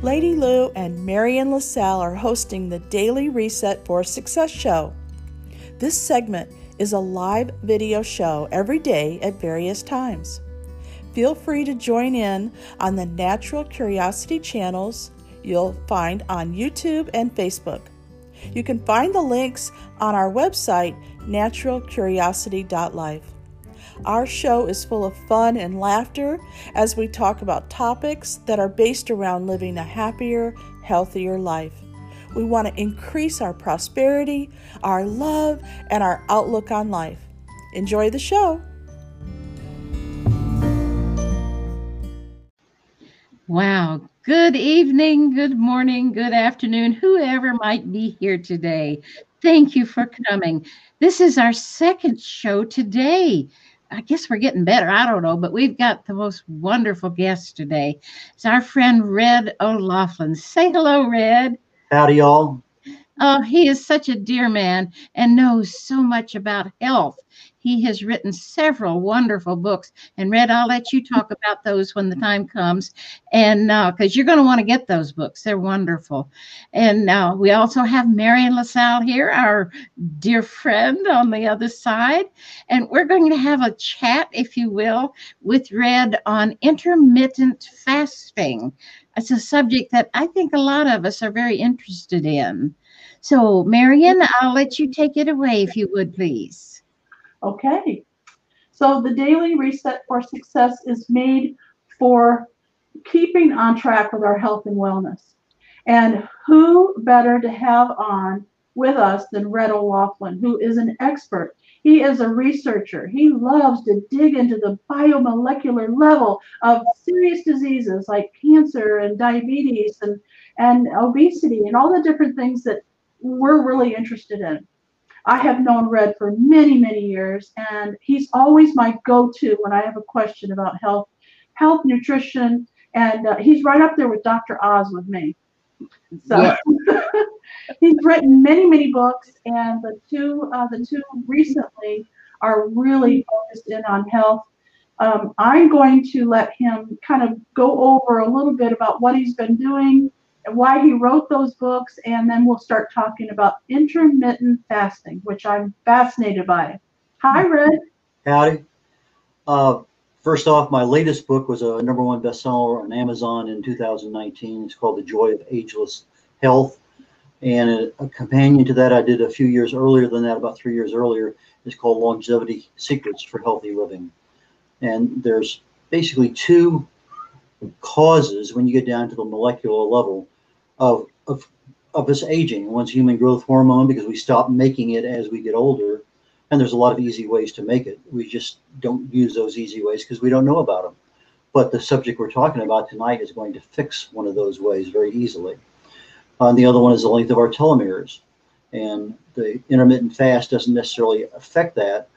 Lady Lou and Marion LaSalle are hosting the Daily Reset for Success show. This segment is a live video show every day at various times. Feel free to join in on the Natural Curiosity channels you'll find on YouTube and Facebook. You can find the links on our website, naturalcuriosity.life. Our show is full of fun and laughter as we talk about topics that are based around living a happier, healthier life. We want to increase our prosperity, our love, and our outlook on life. Enjoy the show. Wow. Good evening, good morning, good afternoon, whoever might be here today. Thank you for coming. This is our second show today. I guess we're getting better. I don't know, but we've got the most wonderful guest today. It's our friend Red O'Laughlin. Say hello, Red. Howdy, y'all. Oh, he is such a dear man and knows so much about health. He has written several wonderful books. And Red, I'll let you talk about those when the time comes. And because uh, you're going to want to get those books, they're wonderful. And uh, we also have Marion LaSalle here, our dear friend on the other side. And we're going to have a chat, if you will, with Red on intermittent fasting. It's a subject that I think a lot of us are very interested in. So, Marion, I'll let you take it away if you would, please. Okay. So, the daily reset for success is made for keeping on track with our health and wellness. And who better to have on with us than Red O'Laughlin, who is an expert. He is a researcher. He loves to dig into the biomolecular level of serious diseases like cancer and diabetes and, and obesity and all the different things that we're really interested in. I have known Red for many, many years, and he's always my go-to when I have a question about health, health, nutrition, and uh, he's right up there with Dr. Oz with me. So yeah. he's written many, many books, and the two, uh, the two recently are really focused in on health. Um, I'm going to let him kind of go over a little bit about what he's been doing why he wrote those books, and then we'll start talking about intermittent fasting, which I'm fascinated by. Hi, Red. Howdy. Uh, first off, my latest book was a number one bestseller on Amazon in 2019. It's called The Joy of Ageless Health. And a, a companion to that I did a few years earlier than that, about three years earlier, is called Longevity Secrets for Healthy Living. And there's basically two causes when you get down to the molecular level of, of, of us aging. One's human growth hormone because we stop making it as we get older. And there's a lot of easy ways to make it. We just don't use those easy ways because we don't know about them. But the subject we're talking about tonight is going to fix one of those ways very easily. Uh, and the other one is the length of our telomeres. And the intermittent fast doesn't necessarily affect that.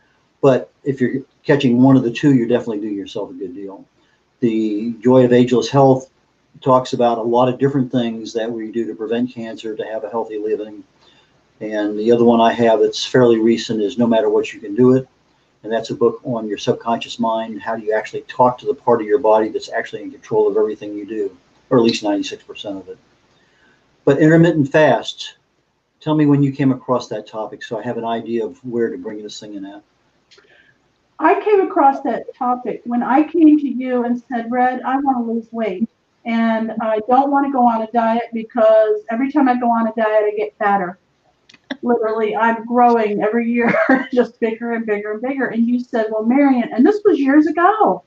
But if you're catching one of the two, you're definitely doing yourself a good deal. The Joy of Ageless Health talks about a lot of different things that we do to prevent cancer, to have a healthy living. And the other one I have that's fairly recent is No Matter What You Can Do It. And that's a book on your subconscious mind. How do you actually talk to the part of your body that's actually in control of everything you do, or at least 96% of it. But intermittent fast, tell me when you came across that topic so I have an idea of where to bring this thing in at. I came across that topic when I came to you and said, Red, I want to lose weight and I don't want to go on a diet because every time I go on a diet, I get fatter. Literally, I'm growing every year, just bigger and bigger and bigger. And you said, Well, Marion, and this was years ago.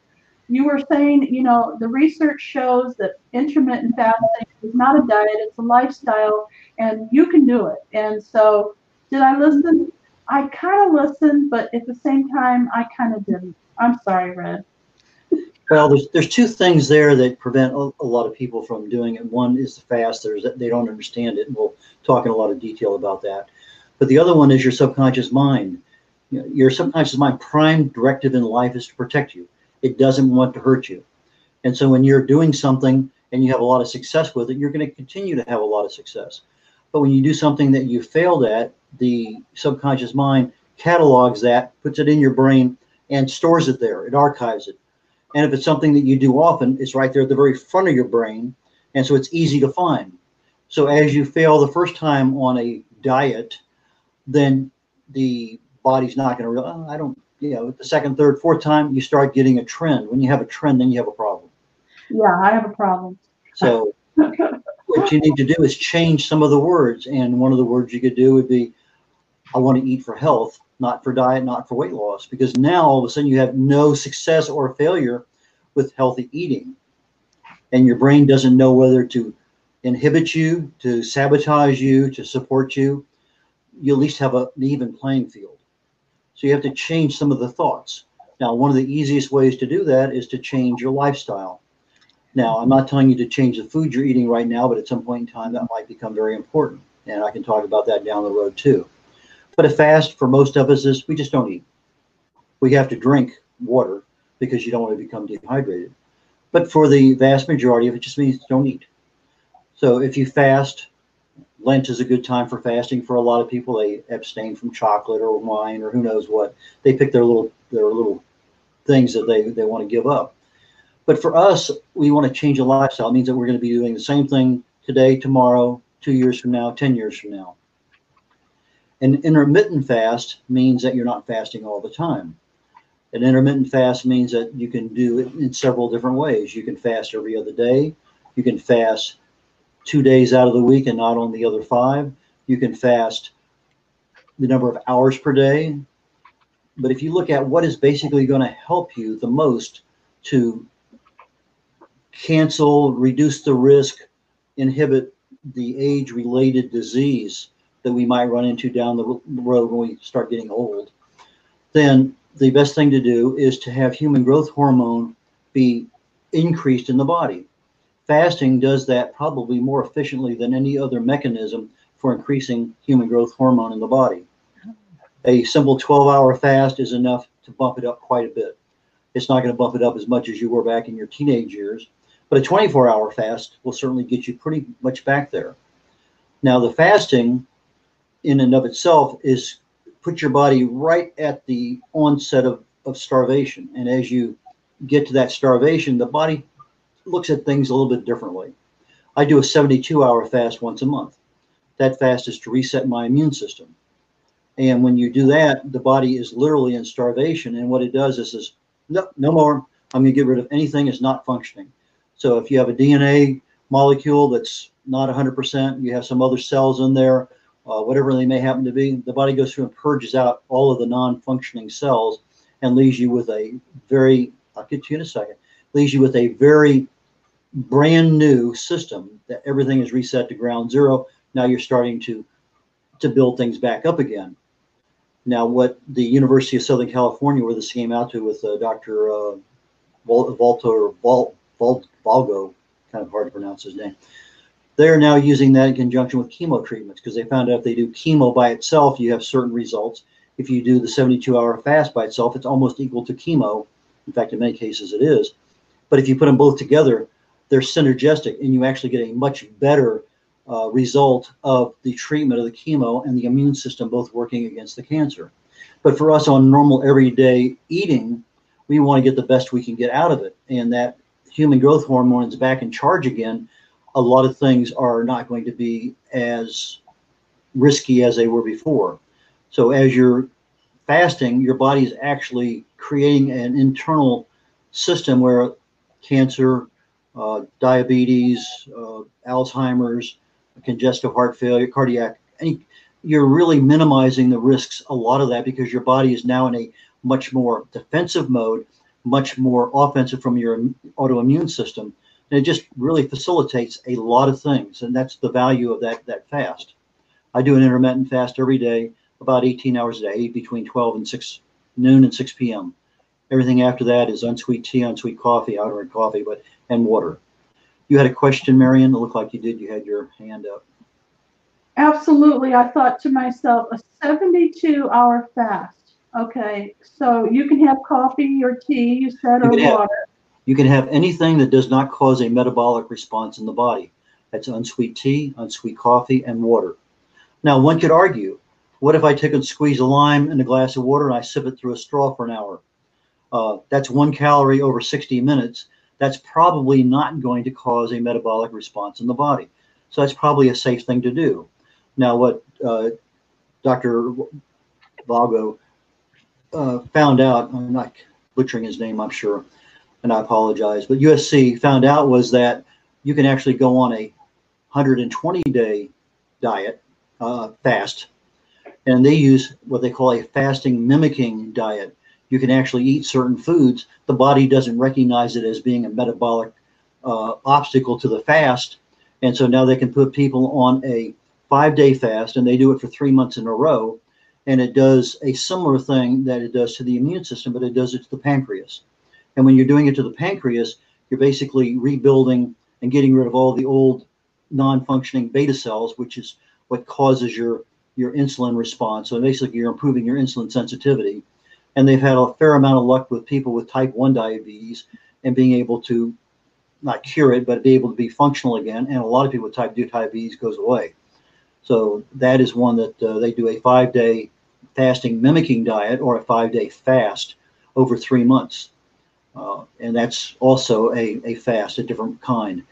You were saying, you know, the research shows that intermittent fasting is not a diet, it's a lifestyle, and you can do it. And so, did I listen? I kind of listened, but at the same time, I kind of didn't. I'm sorry, Red. Well, there's there's two things there that prevent a, a, lot of people from doing it. One is the fast. There's they don't understand it, and we'll talk in a lot of detail about that. But the other one is your subconscious mind. You know, your subconscious mind prime directive in life is to protect you. It doesn't want to hurt you. And so when you're doing something and you have a lot of success with it, you're going to continue to have a lot of success. But when you do something that you failed at, the subconscious mind catalogs that, puts it in your brain, and stores it there. It archives it and if it's something that you do often, it's right there at the very front of your brain. And so it's easy to find. So as you fail the first time on a diet, then the body's not going to realize, oh, I don't, you know, the second, third, fourth time, you start getting a trend. When you have a trend, then you have a problem. Yeah, I have a problem. So what you need to do is change some of the words. And one of the words you could do would be, I want to eat for health, not for diet, not for weight loss. Because now all of a sudden you have no success or failure with healthy eating. And your brain doesn't know whether to inhibit you, to sabotage you, to support you. You at least have a, an even playing field. So you have to change some of the thoughts. Now, one of the easiest ways to do that is to change your lifestyle. Now, I'm not telling you to change the food you're eating right now, but at some point in time, that might become very important. And I can talk about that down the road too. But a fast for most of us is we just don't eat. We have to drink water because you don't want to become dehydrated. But for the vast majority of it, just means don't eat. So if you fast, Lent is a good time for fasting for a lot of people. They abstain from chocolate or wine or who knows what. They pick their little their little things that they, they want to give up. But for us, we want to change a lifestyle. It means that we're going to be doing the same thing today, tomorrow, two years from now, 10 years from now. An intermittent fast means that you're not fasting all the time. An intermittent fast means that you can do it in several different ways. You can fast every other day. You can fast two days out of the week and not on the other five. You can fast the number of hours per day. But if you look at what is basically going to help you the most to cancel, reduce the risk, inhibit the age related disease that we might run into down the road when we start getting old, then the best thing to do is to have human growth hormone be increased in the body. Fasting does that probably more efficiently than any other mechanism for increasing human growth hormone in the body. A simple 12 hour fast is enough to bump it up quite a bit. It's not going to bump it up as much as you were back in your teenage years, but a 24 hour fast will certainly get you pretty much back there. Now, the fasting in and of itself is put your body right at the onset of, of starvation. And as you get to that starvation, the body looks at things a little bit differently. I do a 72 hour fast once a month. That fast is to reset my immune system. And when you do that, the body is literally in starvation. And what it does is, is no, no more. I'm going to get rid of anything that's not functioning. So if you have a DNA molecule that's not 100%, you have some other cells in there, uh, whatever they may happen to be, the body goes through and purges out all of the non-functioning cells and leaves you with a very, I'll get to you in a second, leaves you with a very brand new system that everything is reset to ground zero. Now you're starting to to build things back up again. Now, what the University of Southern California, where this came out to with uh, Dr. Uh, Valgo, kind of hard to pronounce his name. They're now using that in conjunction with chemo treatments because they found out if they do chemo by itself, you have certain results. If you do the 72 hour fast by itself, it's almost equal to chemo. In fact, in many cases, it is. But if you put them both together, they're synergistic and you actually get a much better uh, result of the treatment of the chemo and the immune system both working against the cancer. But for us on normal everyday eating, we want to get the best we can get out of it. And that human growth hormone is back in charge again, a lot of things are not going to be as risky as they were before. So as you're fasting, your body is actually creating an internal system where cancer, uh, diabetes, uh, Alzheimer's, congestive heart failure, cardiac, any, you're really minimizing the risks, a lot of that, because your body is now in a much more defensive mode much more offensive from your autoimmune system. And it just really facilitates a lot of things. And that's the value of that, that fast. I do an intermittent fast every day, about 18 hours a day, between 12 and 6 noon and 6 p.m. Everything after that is unsweet tea, unsweet coffee, outright coffee, but and water. You had a question, Marion. It looked like you did. You had your hand up. Absolutely. I thought to myself, a 72 hour fast Okay, so you can have coffee or tea, you said, You or can have- water. You can have anything that does not cause a metabolic response in the body. That's unsweet tea, unsweet coffee, and water. Now, one could argue, what if I take and squeeze a lime in a glass of water and I sip it through a straw for an hour? Uh, that's one calorie over 60 minutes. that's probably not going to cause a metabolic response in the body. So that's probably a safe thing to do. Now, what uh, Dr. Vago uh, found out, I'm not butchering his name, I'm sure, and I apologize, but USC found out was that you can actually go on a 120 day diet, uh, fast, and they use what they call a fasting mimicking diet. You can actually eat certain foods. The body doesn't recognize it as being a metabolic uh, obstacle to the fast. And so now they can put people on a five day fast and they do it for three months in a row. And it does a similar thing that it does to the immune system, but it does it to the pancreas. And when you're doing it to the pancreas, you're basically rebuilding and getting rid of all the old non-functioning beta cells, which is what causes your your insulin response. So basically, you're improving your insulin sensitivity. And they've had a fair amount of luck with people with type 1 diabetes and being able to not cure it, but be able to be functional again. And a lot of people with type 2 diabetes goes away. So that is one that uh, they do a five day fasting mimicking diet or a five day fast over three months. Uh, and that's also a, a fast, a different kind.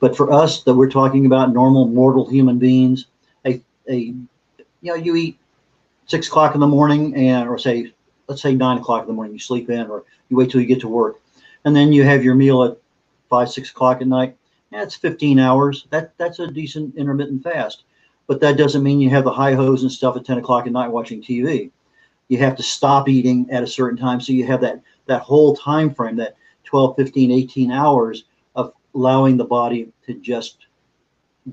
But for us that we're talking about normal mortal human beings, a, a you know, you eat six o'clock in the morning and or say let's say nine o'clock in the morning, you sleep in or you wait till you get to work. And then you have your meal at five, six o'clock at night. That's 15 hours. That that's a decent intermittent fast. But that doesn't mean you have the high hose and stuff at 10 o'clock at night watching TV. You have to stop eating at a certain time. So you have that that whole time frame, that 12, 15, 18 hours of allowing the body to just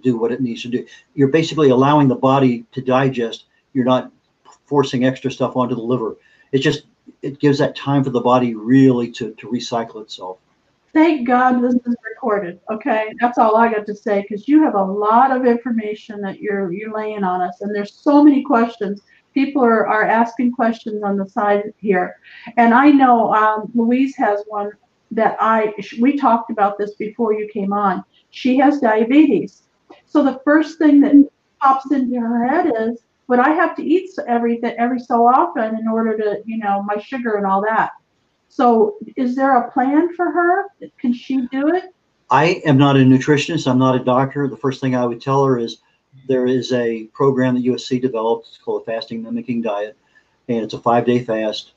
do what it needs to do. You're basically allowing the body to digest. You're not forcing extra stuff onto the liver. It just it gives that time for the body really to, to recycle itself. Thank God this is recorded. Okay, that's all I got to say because you have a lot of information that you're you're laying on us, and there's so many questions people are, are asking questions on the side here. And I know um, Louise has one that I, we talked about this before you came on. She has diabetes. So the first thing that pops into her head is, would I have to eat every, every so often in order to, you know, my sugar and all that? So is there a plan for her? Can she do it? I am not a nutritionist. I'm not a doctor. The first thing I would tell her is there is a program that USC developed. It's called a fasting mimicking diet, and it's a five day fast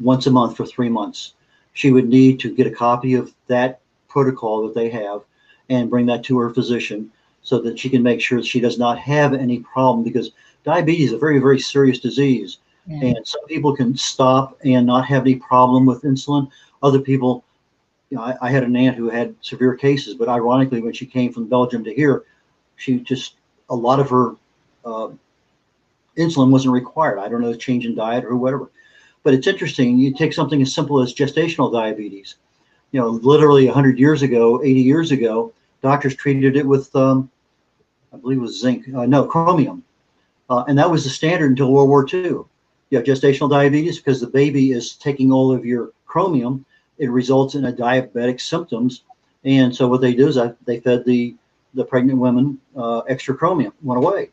once a month for three months. She would need to get a copy of that protocol that they have and bring that to her physician so that she can make sure that she does not have any problem because diabetes is a very, very serious disease. Yeah. And some people can stop and not have any problem with insulin. Other people, you know, I, I had an aunt who had severe cases, but ironically, when she came from Belgium to here, she just a lot of her uh, insulin wasn't required. I don't know, change in diet or whatever. But it's interesting. You take something as simple as gestational diabetes. You know, literally 100 years ago, 80 years ago, doctors treated it with, um, I believe it was zinc, uh, no, chromium. Uh, and that was the standard until World War II. You have gestational diabetes because the baby is taking all of your chromium. It results in a diabetic symptoms. And so what they do is they fed the the pregnant women, uh, extra chromium went away.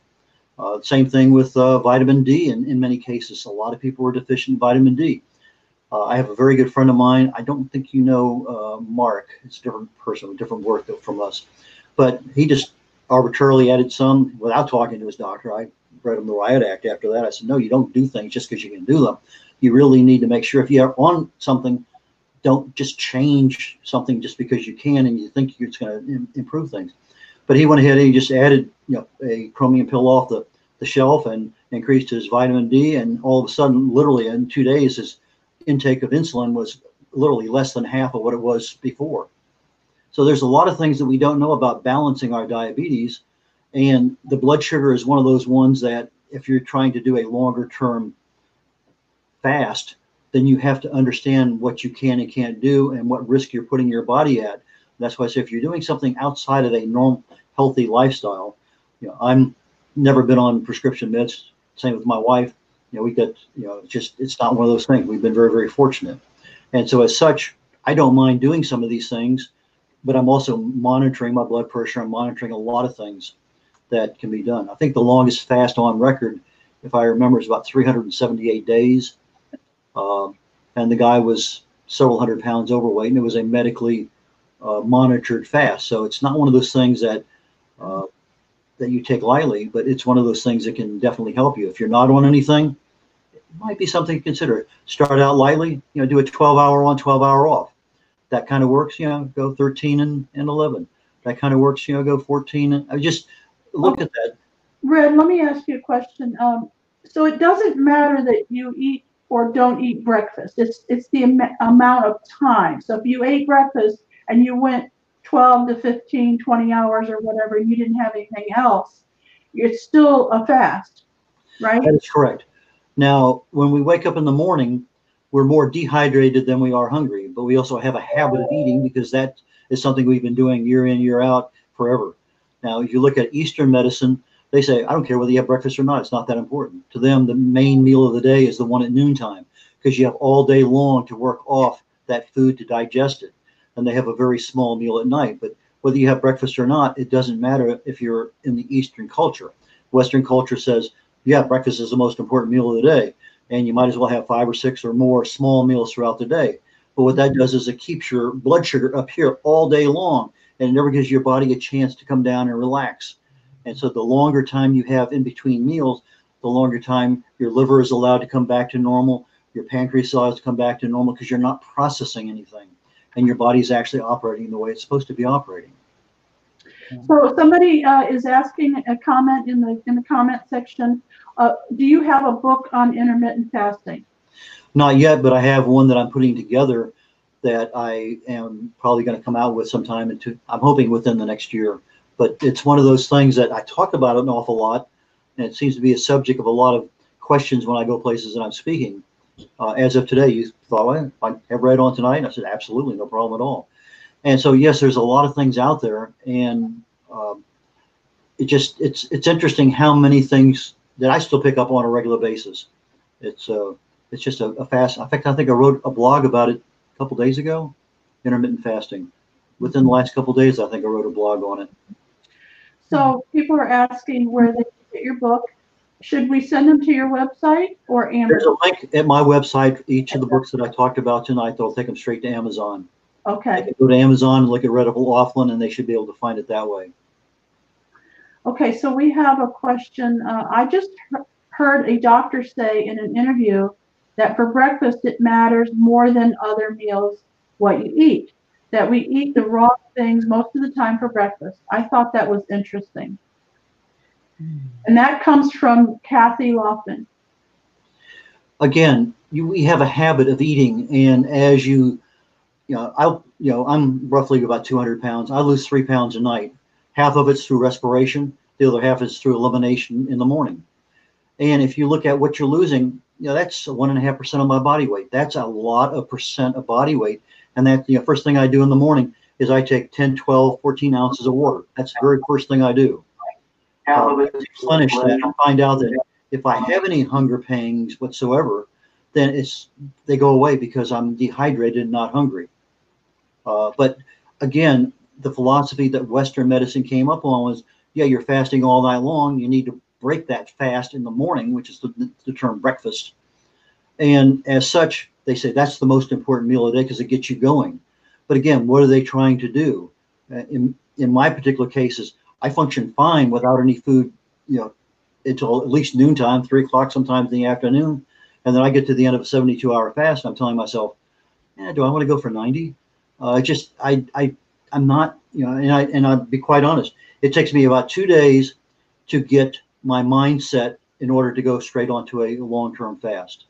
Uh, same thing with uh, vitamin D in, in many cases. A lot of people were deficient in vitamin D. Uh, I have a very good friend of mine. I don't think you know uh, Mark. It's a different person, different work from us. But he just arbitrarily added some without talking to his doctor. I read him the Riot Act after that. I said, no, you don't do things just because you can do them. You really need to make sure if you're on something, don't just change something just because you can and you think it's going to improve things. But he went ahead and he just added you know, a chromium pill off the, the shelf and increased his vitamin D. And all of a sudden, literally in two days, his intake of insulin was literally less than half of what it was before. So there's a lot of things that we don't know about balancing our diabetes. And the blood sugar is one of those ones that if you're trying to do a longer term fast, then you have to understand what you can and can't do and what risk you're putting your body at. That's why I say if you're doing something outside of a normal healthy lifestyle, you know, I'm never been on prescription meds. Same with my wife. You know, we get, you know, just it's not one of those things. We've been very, very fortunate. And so as such, I don't mind doing some of these things, but I'm also monitoring my blood pressure. I'm monitoring a lot of things that can be done. I think the longest fast on record, if I remember, is about 378 days. Uh, and the guy was several hundred pounds overweight, and it was a medically uh, monitored fast. So it's not one of those things that uh, that you take lightly, but it's one of those things that can definitely help you. If you're not on anything, it might be something to consider. Start out lightly, you know, do a 12 hour on, 12 hour off. That kind of works, you know, go 13 and, and 11. That kind of works, you know, go 14 and I just look at that. Red, let me ask you a question. Um, so it doesn't matter that you eat or don't eat breakfast. It's it's the am- amount of time. So if you ate breakfast and you went 12 to 15, 20 hours or whatever, you didn't have anything else, it's still a fast, right? That is correct. Now, when we wake up in the morning, we're more dehydrated than we are hungry, but we also have a habit of eating because that is something we've been doing year in, year out forever. Now, if you look at Eastern medicine, they say, I don't care whether you have breakfast or not, it's not that important. To them, the main meal of the day is the one at noontime because you have all day long to work off that food to digest it. And they have a very small meal at night. But whether you have breakfast or not, it doesn't matter if you're in the Eastern culture. Western culture says, yeah, breakfast is the most important meal of the day. And you might as well have five or six or more small meals throughout the day. But what that does is it keeps your blood sugar up here all day long and it never gives your body a chance to come down and relax. And so the longer time you have in between meals, the longer time your liver is allowed to come back to normal, your pancreas is allowed to come back to normal because you're not processing anything and your body's actually operating the way it's supposed to be operating. So somebody uh, is asking a comment in the in the comment section. Uh, do you have a book on intermittent fasting? Not yet, but I have one that I'm putting together that I am probably going to come out with sometime into I'm hoping within the next year. But it's one of those things that I talk about an awful lot, and it seems to be a subject of a lot of questions when I go places and I'm speaking. Uh, as of today, you thought, well, I have read on tonight. And I said, absolutely, no problem at all. And so, yes, there's a lot of things out there, and um, it just it's it's interesting how many things that I still pick up on a regular basis. It's uh, it's just a, a fast. In fact, I think I wrote a blog about it a couple days ago, intermittent fasting. Within the last couple days, I think I wrote a blog on it. So people are asking where they can get your book. Should we send them to your website or Amazon? There's Amazon? a link at my website. Each of the books that I talked about tonight, they'll take them straight to Amazon. They Okay, can go to Amazon and look at Red O'Laughlin, and they should be able to find it that way. okay, so we have a question. Uh, I just he- heard a doctor say in an interview that for breakfast it matters more than other meals what you eat. That we eat the wrong things most of the time for breakfast. I thought that was interesting. And that comes from Kathy Lofton. again, you, we have a habit of eating, and as you, you know, I, you know, I'm roughly about 200 pounds. I lose three pounds a night. Half of it's through respiration. The other half is through elimination in the morning. And if you look at what you're losing, you know, that's one and a half percent of my body weight. That's a lot of percent of body weight. And that, you know, first thing I do in the morning is I take 10, 12, 14 ounces of water. That's the very first thing I do. Uh, replenish that and find out that if I have any hunger pangs whatsoever, then it's they go away because I'm dehydrated and not hungry. Uh, but again, the philosophy that Western medicine came up on was, yeah, you're fasting all night long. You need to break that fast in the morning, which is the, the term breakfast. And as such, they say that's the most important meal of the day because it gets you going. But again, what are they trying to do? Uh, in in my particular cases, I function fine without any food, you know, until at least noontime, three o'clock, sometimes in the afternoon. And then I get to the end of a 72 hour fast. And I'm telling myself, yeah, do I want to go for 90? Uh, just, I, I, I'm not, you know, and I, and I'll be quite honest. It takes me about two days to get my mindset in order to go straight onto a long-term fast.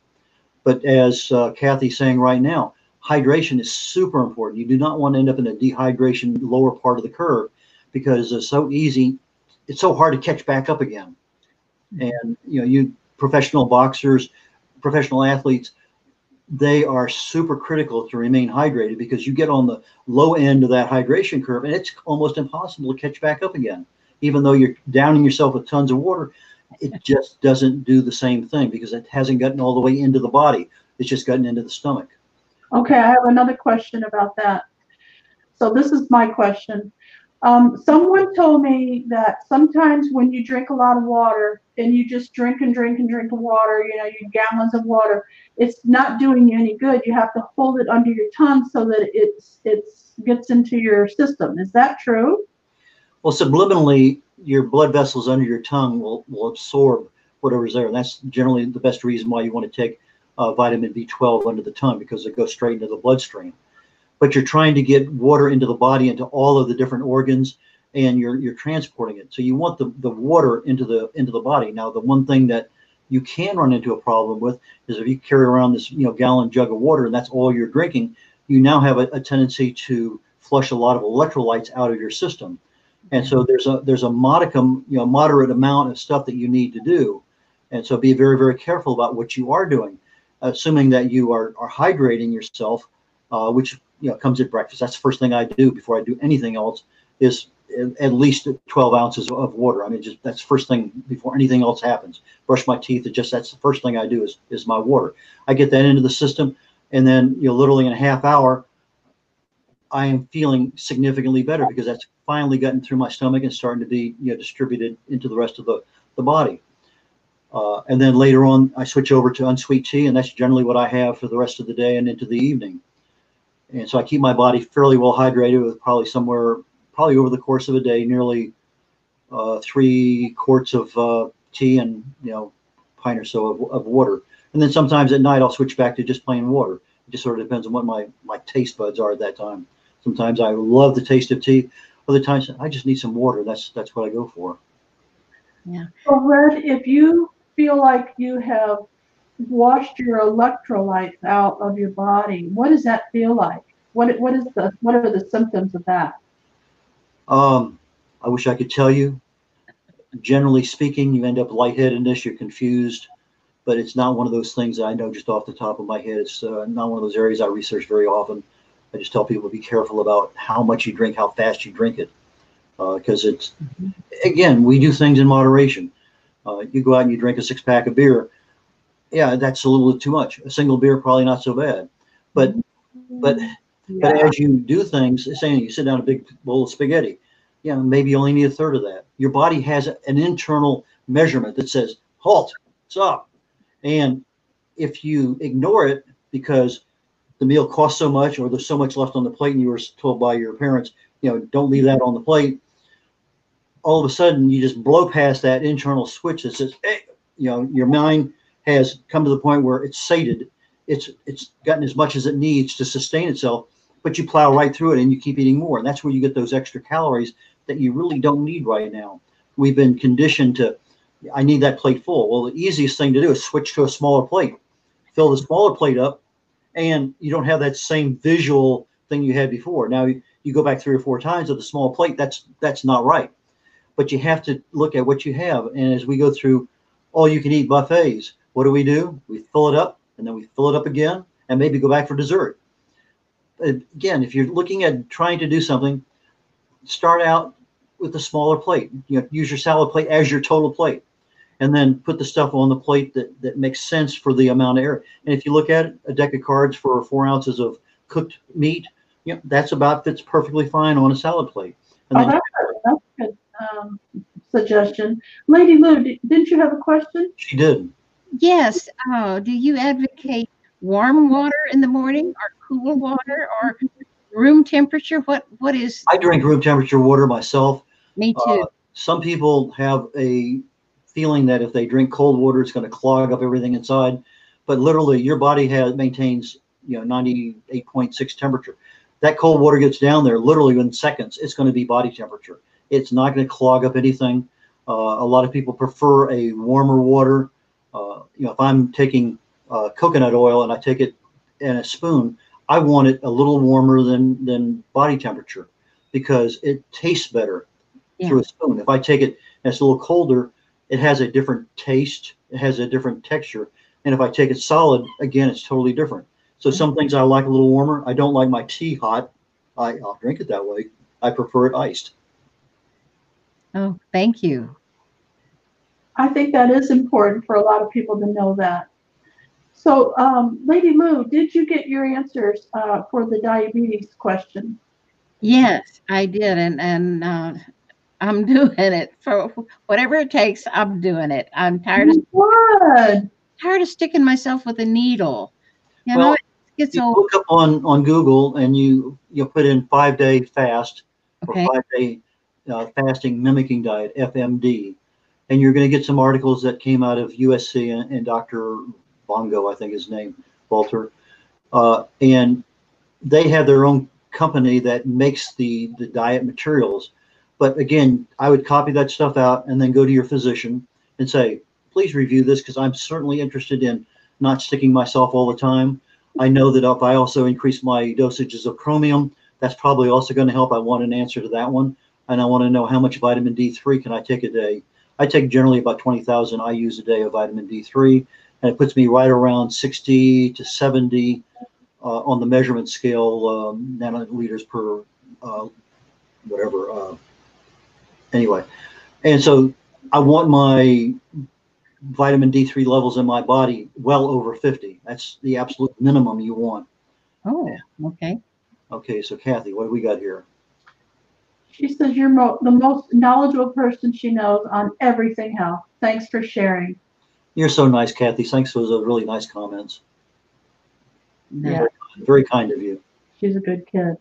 But as uh, Kathy's saying right now, hydration is super important. You do not want to end up in a dehydration lower part of the curve because it's so easy. It's so hard to catch back up again. Hmm. And you know, you professional boxers, professional athletes, they are super critical to remain hydrated because you get on the low end of that hydration curve and it's almost impossible to catch back up again. Even though you're downing yourself with tons of water, it just doesn't do the same thing because it hasn't gotten all the way into the body. It's just gotten into the stomach. Okay, I have another question about that. So this is my question. Um, someone told me that sometimes when you drink a lot of water and you just drink and drink and drink water, you know, you gallons of water, it's not doing you any good. You have to hold it under your tongue so that it's it's gets into your system. Is that true? Well, subliminally, your blood vessels under your tongue will, will absorb whatever's there. And that's generally the best reason why you want to take uh, vitamin B12 under the tongue because it goes straight into the bloodstream but you're trying to get water into the body, into all of the different organs, and you're you're transporting it. So you want the, the water into the into the body. Now, the one thing that you can run into a problem with is if you carry around this you know gallon jug of water and that's all you're drinking, you now have a, a tendency to flush a lot of electrolytes out of your system. And so there's a there's a modicum, you know, moderate amount of stuff that you need to do. And so be very, very careful about what you are doing, assuming that you are, are hydrating yourself, uh, which you know comes at breakfast. That's the first thing I do before I do anything else is at least 12 ounces of water. I mean, just that's first thing before anything else happens. Brush my teeth. It just that's the first thing I do is is my water. I get that into the system, and then you know, literally in a half hour, I am feeling significantly better because that's finally gotten through my stomach and starting to be you know distributed into the rest of the the body. Uh, and then later on, I switch over to unsweet tea, and that's generally what I have for the rest of the day and into the evening and so I keep my body fairly well hydrated with probably somewhere, probably over the course of a day, nearly uh, three quarts of uh, tea and you know, pint or so of, of water. And then sometimes at night I'll switch back to just plain water. It just sort of depends on what my my taste buds are at that time. Sometimes I love the taste of tea. Other times I just need some water. That's that's what I go for. Yeah. So, Red, if you feel like you have washed your electrolytes out of your body, what does that feel like? What what is the what are the symptoms of that? Um, I wish I could tell you. Generally speaking, you end up lightheadedness, you're confused, but it's not one of those things that I know just off the top of my head. It's uh, not one of those areas I research very often. I just tell people to be careful about how much you drink, how fast you drink it, because uh, it's mm-hmm. again we do things in moderation. Uh, you go out and you drink a six pack of beer yeah, that's a little bit too much. A single beer probably not so bad, but but yeah. but as you do things, saying you sit down a big bowl of spaghetti, yeah, maybe you only need a third of that. Your body has an internal measurement that says halt, stop, and if you ignore it because the meal costs so much or there's so much left on the plate and you were told by your parents, you know, don't leave that on the plate. All of a sudden, you just blow past that internal switch that says, hey, you know, your mind has come to the point where it's sated. It's it's gotten as much as it needs to sustain itself, but you plow right through it and you keep eating more. And that's where you get those extra calories that you really don't need right now. We've been conditioned to I need that plate full. Well, the easiest thing to do is switch to a smaller plate. Fill the smaller plate up, and you don't have that same visual thing you had before. Now you go back three or four times with a small plate. That's that's not right. But you have to look at what you have. And as we go through all you can eat buffets, what do we do? We fill it up and then we fill it up again and maybe go back for dessert. Again, if you're looking at trying to do something, start out with a smaller plate. You know, use your salad plate as your total plate, and then put the stuff on the plate that, that makes sense for the amount of area. And if you look at it, a deck of cards for four ounces of cooked meat, you know, that's about fits perfectly fine on a salad plate. And oh, that's, that's good um, suggestion. Lady Lou, didn't you have a question? She did. Yes. Oh, do you advocate warm water in the morning or cool water or room temperature? What What is? I drink room temperature water myself. Me too. Uh, some people have a feeling that if they drink cold water, it's going to clog up everything inside. But literally, your body has maintains you know 98.6 temperature. That cold water gets down there literally in seconds. It's going to be body temperature. It's not going to clog up anything. Uh, a lot of people prefer a warmer water uh, you know, if I'm taking uh, coconut oil and I take it in a spoon, I want it a little warmer than than body temperature because it tastes better yeah. through a spoon. If I take it and it's a little colder, it has a different taste, it has a different texture. And if I take it solid, again, it's totally different. So some mm-hmm. things I like a little warmer. I don't like my tea hot. I, I'll drink it that way. I prefer it iced. Oh, thank you. I think that is important for a lot of people to know that. So, um, Lady Lou, did you get your answers uh, for the diabetes question? Yes, I did, and and uh, I'm doing it for whatever it takes. I'm doing it. I'm tired of Good. tired of sticking myself with a needle. You Well, know, it gets You old. look up on, on Google and you, you put in five day fast Okay. or five day uh, fasting mimicking diet, FMD. And you're going to get some articles that came out of USC and, and Dr. Bongo, I think his name, Walter. Uh, and they have their own company that makes the, the diet materials. But again, I would copy that stuff out and then go to your physician and say, please review this because I'm certainly interested in not sticking myself all the time. I know that if I also increase my dosages of chromium, that's probably also going to help. I want an answer to that one. And I want to know how much vitamin D3 can I take a day. I take generally about 20,000 IUs a day of vitamin D3, and it puts me right around 60 to 70 uh, on the measurement scale, um, nanoliters per uh, whatever. Uh, anyway, and so I want my vitamin D3 levels in my body well over 50. That's the absolute minimum you want. Oh, okay. Okay, so Kathy, what do we got here? She says you're mo- the most knowledgeable person she knows on everything health. Thanks for sharing. You're so nice, Kathy. Thanks for those really nice comments. Yeah, Very kind of you. she's a good kid.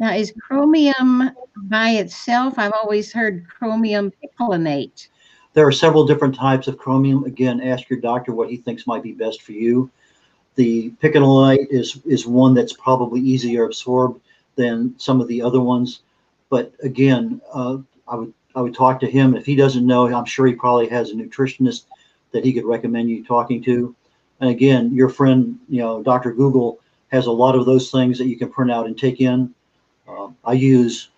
Now, is chromium by itself? I've always heard chromium picolinate. There are several different types of chromium. Again, ask your doctor what he thinks might be best for you. The picolinate is is one that's probably easier absorbed than some of the other ones. But again, uh, I would I would talk to him. If he doesn't know, I'm sure he probably has a nutritionist that he could recommend you talking to. And again, your friend, you know, Dr. Google has a lot of those things that you can print out and take in. Uh, I use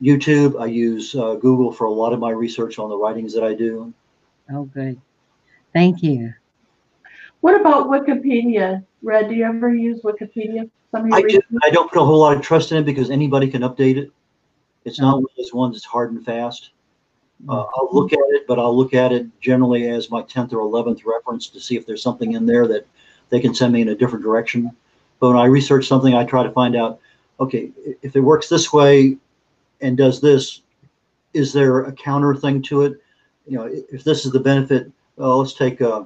YouTube. I use uh, Google for a lot of my research on the writings that I do. Oh, good. Thank you. What about Wikipedia? Red, do you ever use Wikipedia? Some of your I do. I don't put a whole lot of trust in it because anybody can update it. It's not one of those ones that's hard and fast. Uh, I'll look at it, but I'll look at it generally as my 10th or 11th reference to see if there's something in there that they can send me in a different direction. But when I research something, I try to find out, okay, if it works this way and does this, is there a counter thing to it? You know, if this is the benefit, let's take uh,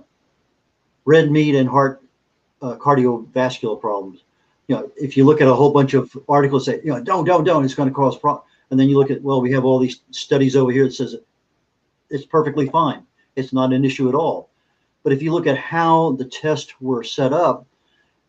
red meat and heart uh, cardiovascular problems. You know, if you look at a whole bunch of articles that, you know, don't, don't, don't, it's going to cause problems. And then you look at, well, we have all these studies over here that says it's perfectly fine. It's not an issue at all. But if you look at how the tests were set up,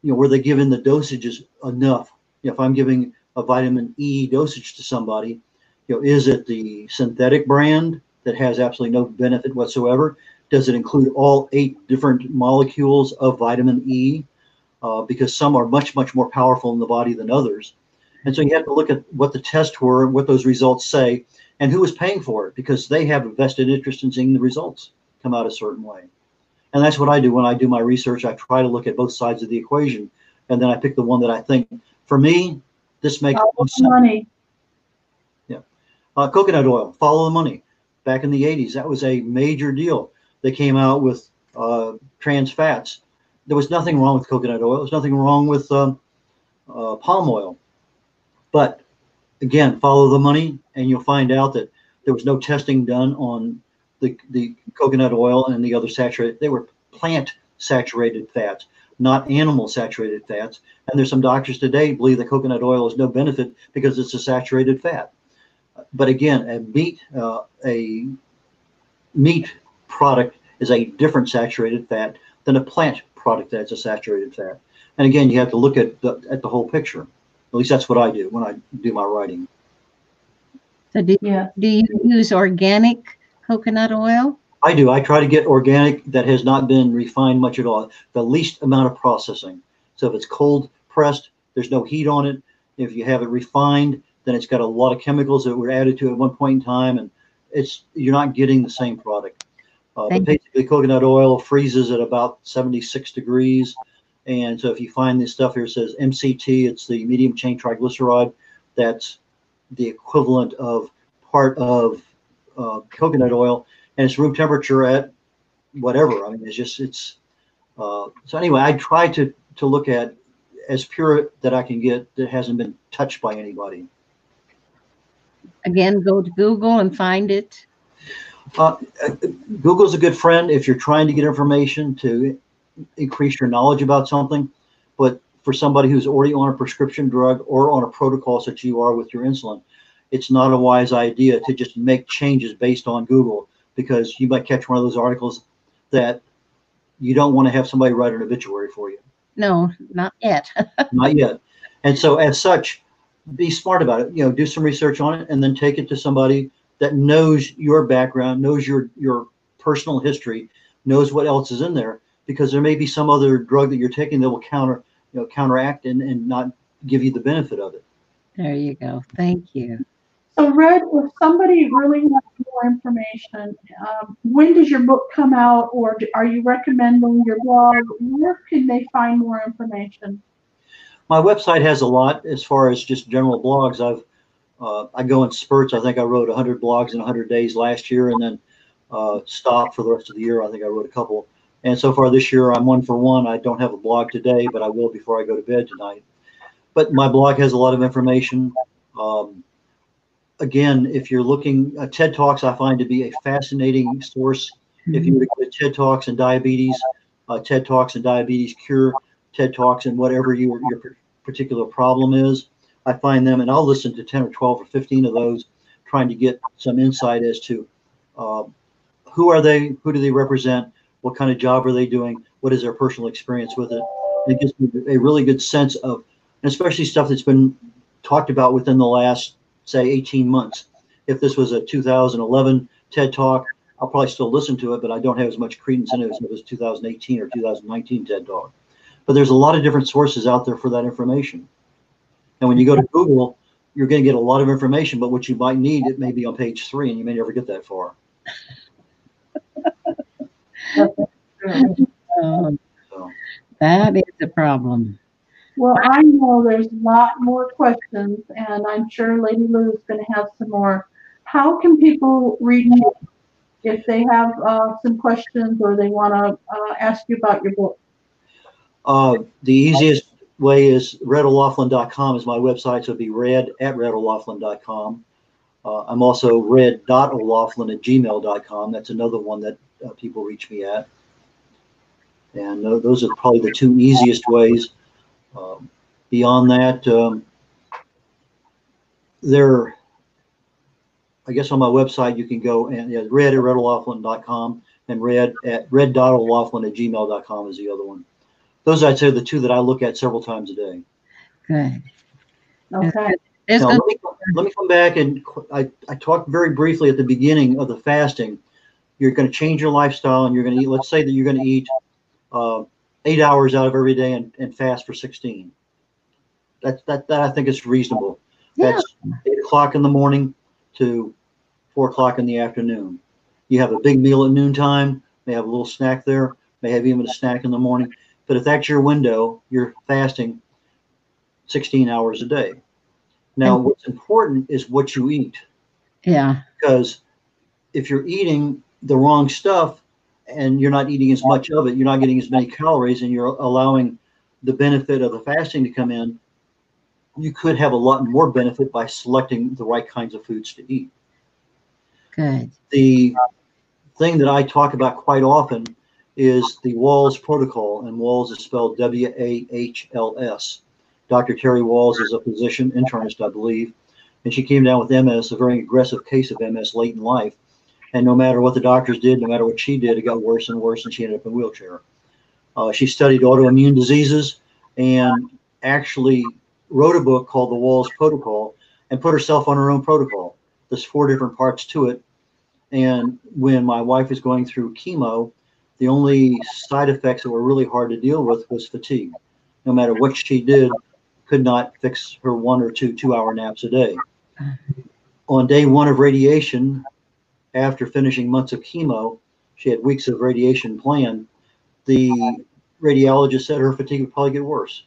you know, were they given the dosages enough? You know, if I'm giving a vitamin E dosage to somebody, you know, is it the synthetic brand that has absolutely no benefit whatsoever? Does it include all eight different molecules of vitamin E? Uh, because some are much, much more powerful in the body than others. And so you have to look at what the tests were, what those results say, and who is paying for it, because they have a vested interest in seeing the results come out a certain way. And that's what I do when I do my research. I try to look at both sides of the equation, and then I pick the one that I think, for me, this makes Follow sense. money. Uh, coconut oil, follow the money. Back in the 80s, that was a major deal. They came out with uh, trans fats. There was nothing wrong with coconut oil. There was nothing wrong with um, uh, palm oil. But again, follow the money, and you'll find out that there was no testing done on the, the coconut oil and the other saturated. They were plant saturated fats, not animal saturated fats. And there's some doctors today believe that coconut oil is no benefit because it's a saturated fat but again, a meat uh, a meat product is a different saturated fat than a plant product that's a saturated fat. And again, you have to look at the at the whole picture. At least that's what I do when I do my writing. So, do, Yeah. do you use organic coconut oil? I do. I try to get organic that has not been refined much at all. The least amount of processing. So if it's cold pressed, there's no heat on it. If you have it refined, then it's got a lot of chemicals that were added to it at one point in time, and it's you're not getting the same product. Uh, but Thank you. basically, coconut oil freezes at about 76 degrees, and so if you find this stuff here, it says MCT. It's the medium chain triglyceride. That's the equivalent of part of uh, coconut oil, and it's room temperature at whatever. I mean, it's just it's. Uh, so anyway, I try to to look at as pure that I can get that hasn't been touched by anybody. Again, go to Google and find it. Uh, uh, Google's a good friend if you're trying to get information to increase your knowledge about something. But for somebody who's already on a prescription drug or on a protocol such as you are with your insulin, it's not a wise idea to just make changes based on Google because you might catch one of those articles that you don't want to have somebody write an obituary for you. No, not yet. not yet. And so, as such, be smart about it. You know, do some research on it, and then take it to somebody that knows your background, knows your your personal history, knows what else is in there, because there may be some other drug that you're taking that will counter, you know, counteract and, and not give you the benefit of it. There you go. Thank you. So, Red, if somebody really wants more information, um, when does your book come out, or do, are you recommending your blog? Where can they find more information? My website has a lot as far as just general blogs. I've uh, I go in spurts. I think I wrote 100 blogs in 100 days last year, and then uh, stopped for the rest of the year. I think I wrote a couple. And so far this year, I'm one for one. I don't have a blog today, but I will before I go to bed tonight. But my blog has a lot of information. Um, again, if you're looking, uh, TED Talks I find to be a fascinating source. Mm-hmm. If you to go to TED Talks and diabetes, uh, TED Talks and diabetes cure, TED Talks and whatever your, your particular problem is, I find them and I'll listen to 10 or 12 or 15 of those, trying to get some insight as to uh, who are they, who do they represent, what kind of job are they doing, what is their personal experience with it. It gives me a really good sense of, especially stuff that's been talked about within the last say 18 months. If this was a 2011 TED Talk, I'll probably still listen to it, but I don't have as much credence in it as it was 2018 or 2019 TED Talk. But there's a lot of different sources out there for that information. And when you go to Google, you're going to get a lot of information, but what you might need, it may be on page three, and you may never get that far. Um, so. That is a problem. Well, I know there's a lot more questions, and I'm sure Lady Lou is going to have some more. How can people reach you if they have uh, some questions or they want to uh, ask you about your book? Uh, the easiest way is redolaughlin.com is my website, so it'd be red at redolaughlin.com. Uh, I'm also red.olaughlin at gmail.com. That's another one that uh, people reach me at. And uh, those are probably the two easiest ways. Um, beyond that, um, there, I guess on my website, you can go and yeah, red at redolaughlin.com and red at red.olaughlin at gmail.com is the other one. Those I'd say are the two that I look at several times a day. Good. Okay. Now, let, me, let me come back and I, I talked very briefly at the beginning of the fasting. You're going to change your lifestyle and you're going to eat, let's say that you're going to eat uh, eight hours out of every day and, and fast for 16. That, that, that I think is reasonable. Yeah. That's eight o'clock in the morning to four o'clock in the afternoon. You have a big meal at noontime, may have a little snack there, may have even a snack in the morning. But if that's your window, you're fasting 16 hours a day. Now, what's important is what you eat. Yeah. Because if you're eating the wrong stuff and you're not eating as much of it, you're not getting as many calories, and you're allowing the benefit of the fasting to come in, you could have a lot more benefit by selecting the right kinds of foods to eat. Good. The thing that I talk about quite often is the Wahls protocol, and Wahls is spelled W A H L S. Dr. Terry Wahls is a physician, internist, I believe, and she came down with MS, a very aggressive case of MS late in life. And no matter what the doctors did, no matter what she did, it got worse and worse, and she ended up in a wheelchair. Uh, she studied autoimmune diseases and actually wrote a book called The Wahls Protocol and put herself on her own protocol. There's four different parts to it. And when my wife was going through chemo, the only side effects that were really hard to deal with was fatigue. No matter what she did, could not fix her one or two two hour naps a day. On day one of radiation, after finishing months of chemo, she had weeks of radiation planned. The radiologist said her fatigue would probably get worse.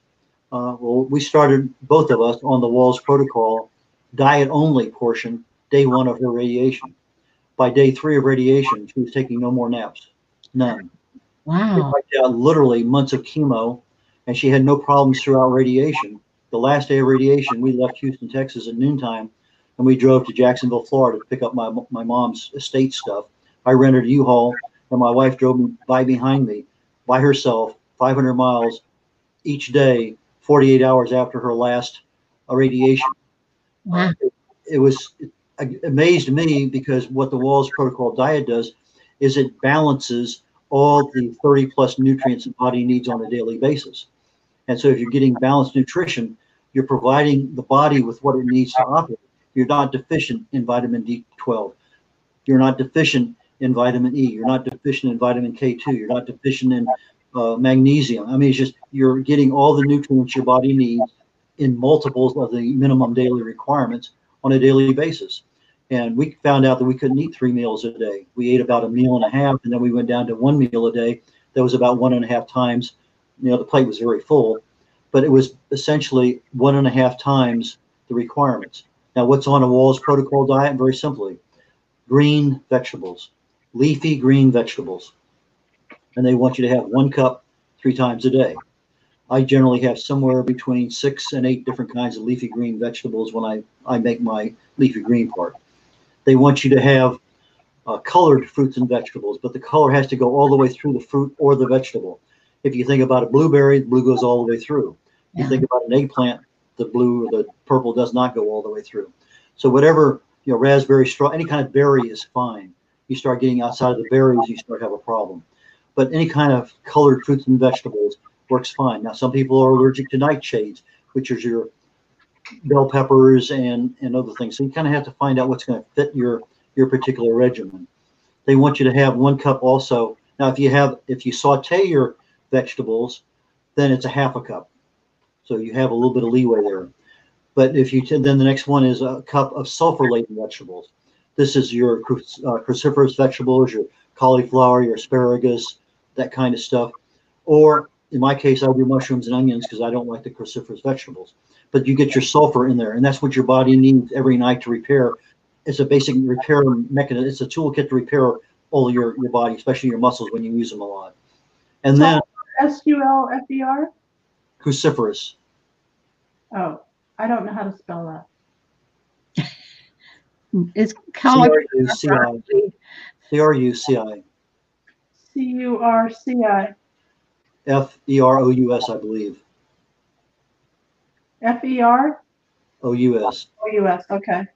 Uh, well, we started both of us on the Wahls protocol, diet only portion, day one of her radiation. By day three of radiation, she was taking no more naps. None. Wow. Literally months of chemo, and she had no problems throughout radiation. The last day of radiation, we left Houston, Texas at noontime. And we drove to Jacksonville, Florida to pick up my my mom's estate stuff. I rented a U-Haul, and my wife drove me by behind me by herself, 500 miles each day, 48 hours after her last irradiation. Wow. It, it was it amazed me because what the Wahls Protocol diet does is it balances all the 30 plus nutrients the body needs on a daily basis. And so if you're getting balanced nutrition, you're providing the body with what it needs to operate. You're not deficient in vitamin D12. You're not deficient in vitamin E. You're not deficient in vitamin K2. You're not deficient in uh, magnesium. I mean, it's just you're getting all the nutrients your body needs in multiples of the minimum daily requirements on a daily basis. And we found out that we couldn't eat three meals a day. We ate about a meal and a half, and then we went down to one meal a day. That was about one and a half times. You know, the plate was very full, but it was essentially one and a half times the requirements. Now, what's on a Wahls protocol diet? Very simply, green vegetables, leafy green vegetables. And they want you to have one cup three times a day. I generally have somewhere between six and eight different kinds of leafy green vegetables when I, I make my leafy green part. They want you to have uh, colored fruits and vegetables, but the color has to go all the way through the fruit or the vegetable. If you think about a blueberry, the blue goes all the way through. Yeah. You think about an eggplant, the blue or the purple does not go all the way through. So whatever, you know, raspberry, straw, any kind of berry is fine. You start getting outside of the berries, you start to have a problem. But any kind of colored fruits and vegetables works fine. Now, some people are allergic to nightshades, which is your bell peppers and, and other things. So you kind of have to find out what's going to fit your, your particular regimen. They want you to have one cup also. Now, if you have, if you saute your vegetables, then it's a half a cup. So you have a little bit of leeway there. But if you, then the next one is a cup of sulfur laden vegetables. This is your uh, cruciferous vegetables, your cauliflower, your asparagus, that kind of stuff. Or in my case, I do mushrooms and onions because I don't like the cruciferous vegetables. But you get your sulfur in there, and that's what your body needs every night to repair. It's a basic repair mechanism. It's a toolkit to repair all your, your body, especially your muscles when you use them a lot. And then S U L F R? Cruciferous. Oh, I don't know how to spell that. It's cauliflower. C-R-U-C-I. C-R-U-C-I. C U R C I F E R O U S, I believe. F E R O U S. O U S. Okay.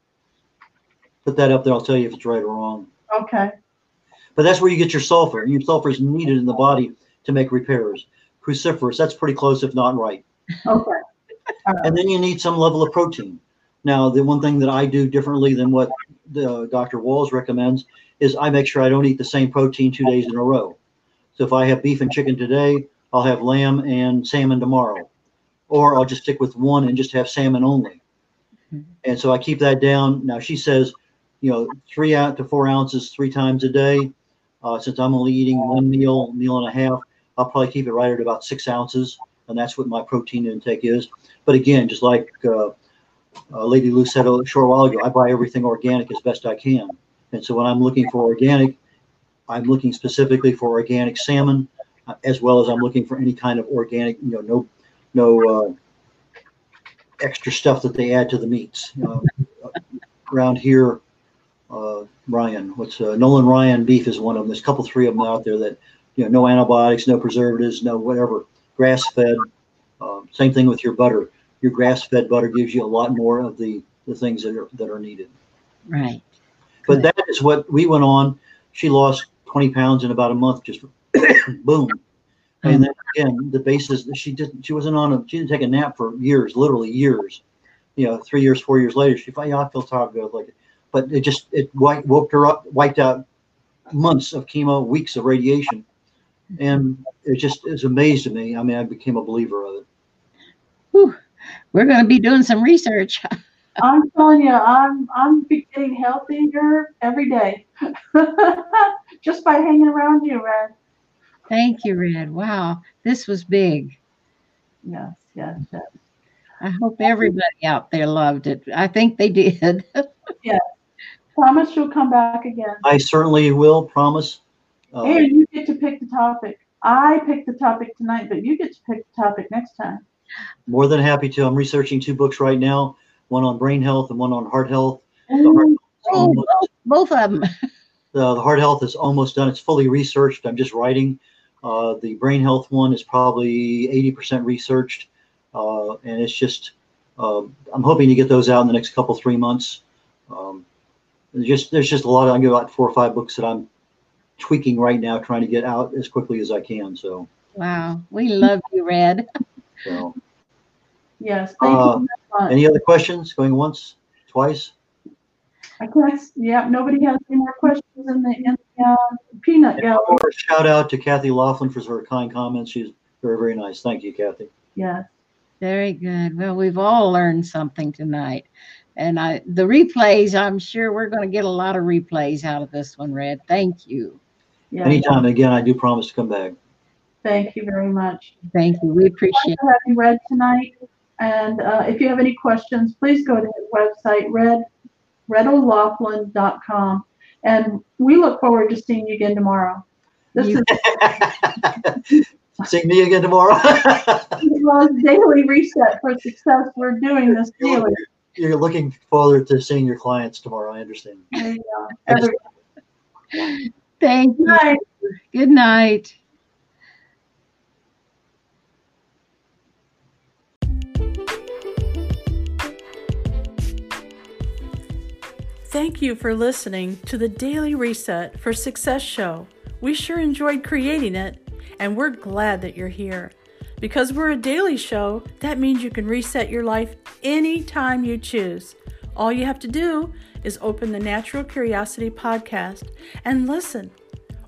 Put that up there. I'll tell you if it's right or wrong. Okay. But that's where you get your sulfur. Your sulfur is needed in the body to make repairs. Cruciferous, that's pretty close, if not right. Okay. And then you need some level of protein. Now, the one thing that I do differently than what the, Dr. Wahls recommends is I make sure I don't eat the same protein two days in a row. So if I have beef and chicken today, I'll have lamb and salmon tomorrow. Or I'll just stick with one and just have salmon only. Mhm. And so I keep that down. Now she says, you know, three out to four ounces three times a day. Uh, since I'm only eating one meal, meal and a half, I'll probably keep it right at about six ounces, and that's what my protein intake is. But again, just like uh, uh, Lady Lou said a short while ago, I buy everything organic as best I can. And so when I'm looking for organic, I'm looking specifically for organic salmon, uh, as well as I'm looking for any kind of organic, you know, no, no uh, extra stuff that they add to the meats. Uh, around here, uh, Ryan, what's Nolan Ryan beef is one of them. There's a couple, three of them out there that, you know, no antibiotics, no preservatives, no whatever, grass fed. Uh, same thing with your butter. Your grass fed butter gives you a lot more of the, the things that are, that are needed. Right. But that is what we went on. She lost 20 pounds in about a month, just boom. And then again, the basis she didn't, she wasn't on a, she didn't take a nap for years, literally years. You know, three years, four years later, she finally, yeah, I feel tired, good, like, but it just it wi- woke her up, wiped out months of chemo, weeks of radiation, and it just is amazed to me. I mean, I became a believer of it. Whew. We're going to be doing some research. I'm telling you, I'm I'm getting healthier every day, just by hanging around you, Red. Thank you, Red. Wow, this was big. Yes, yes, yes. I hope everybody out there loved it. I think they did. Yes. Promise you'll come back again. I certainly will promise. Uh, And you get to pick the topic. I picked the topic tonight, but you get to pick the topic next time. More than happy to. I'm researching two books right now, one on brain health and one on heart health. The heart, Oh, both, both of them. the, the heart health is almost done. It's fully researched. I'm just writing. Uh, the brain health one is probably 80% researched, uh, and it's just uh, I'm hoping to get those out in the next couple three months. Um, there's just there's just a lot. Of, I got about four or five books that I'm tweaking right now, trying to get out as quickly as I can. So, Wow, we love you, Red. so Yes, thank Uh, you much. any other questions? Going once, twice? I guess, yeah, nobody has any more questions in the, in the uh, peanut And gallery. one shout out to Kathy Laughlin for her kind comments. She's very very nice. Thank you, Kathy. Yes, Very good. Well, we've all learned something tonight. And I the replays, I'm sure we're going to get a lot of replays out of this one, Red. Thank you. Yes. Anytime again, I do promise to come back. Thank you very much. Thank you. We Thanks appreciate for having Red tonight. And uh, if you have any questions, please go to his website, red, redolaughlin.com. And we look forward to seeing you again tomorrow. This You- is See me again tomorrow. the daily reset for success. We're doing this daily. You're looking forward to seeing your clients tomorrow. I understand. There you go. I just- Every Thank you. night. Good night. Thank you for listening to the Daily Reset for Success show. We sure enjoyed creating it, and we're glad that you're here. Because we're a daily show, that means you can reset your life anytime you choose. All you have to do is open the Natural Curiosity podcast and listen.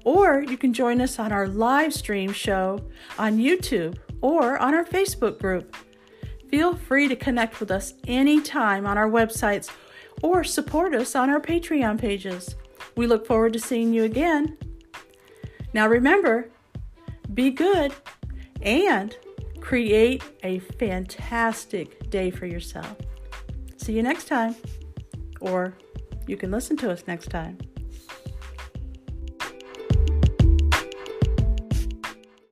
Or you can join us on our live stream show on YouTube or on our Facebook group. Feel free to connect with us anytime on our websites or support us on our Patreon pages. We look forward to seeing you again. Now remember, be good and create a fantastic day for yourself. See you next time, or you can listen to us next time.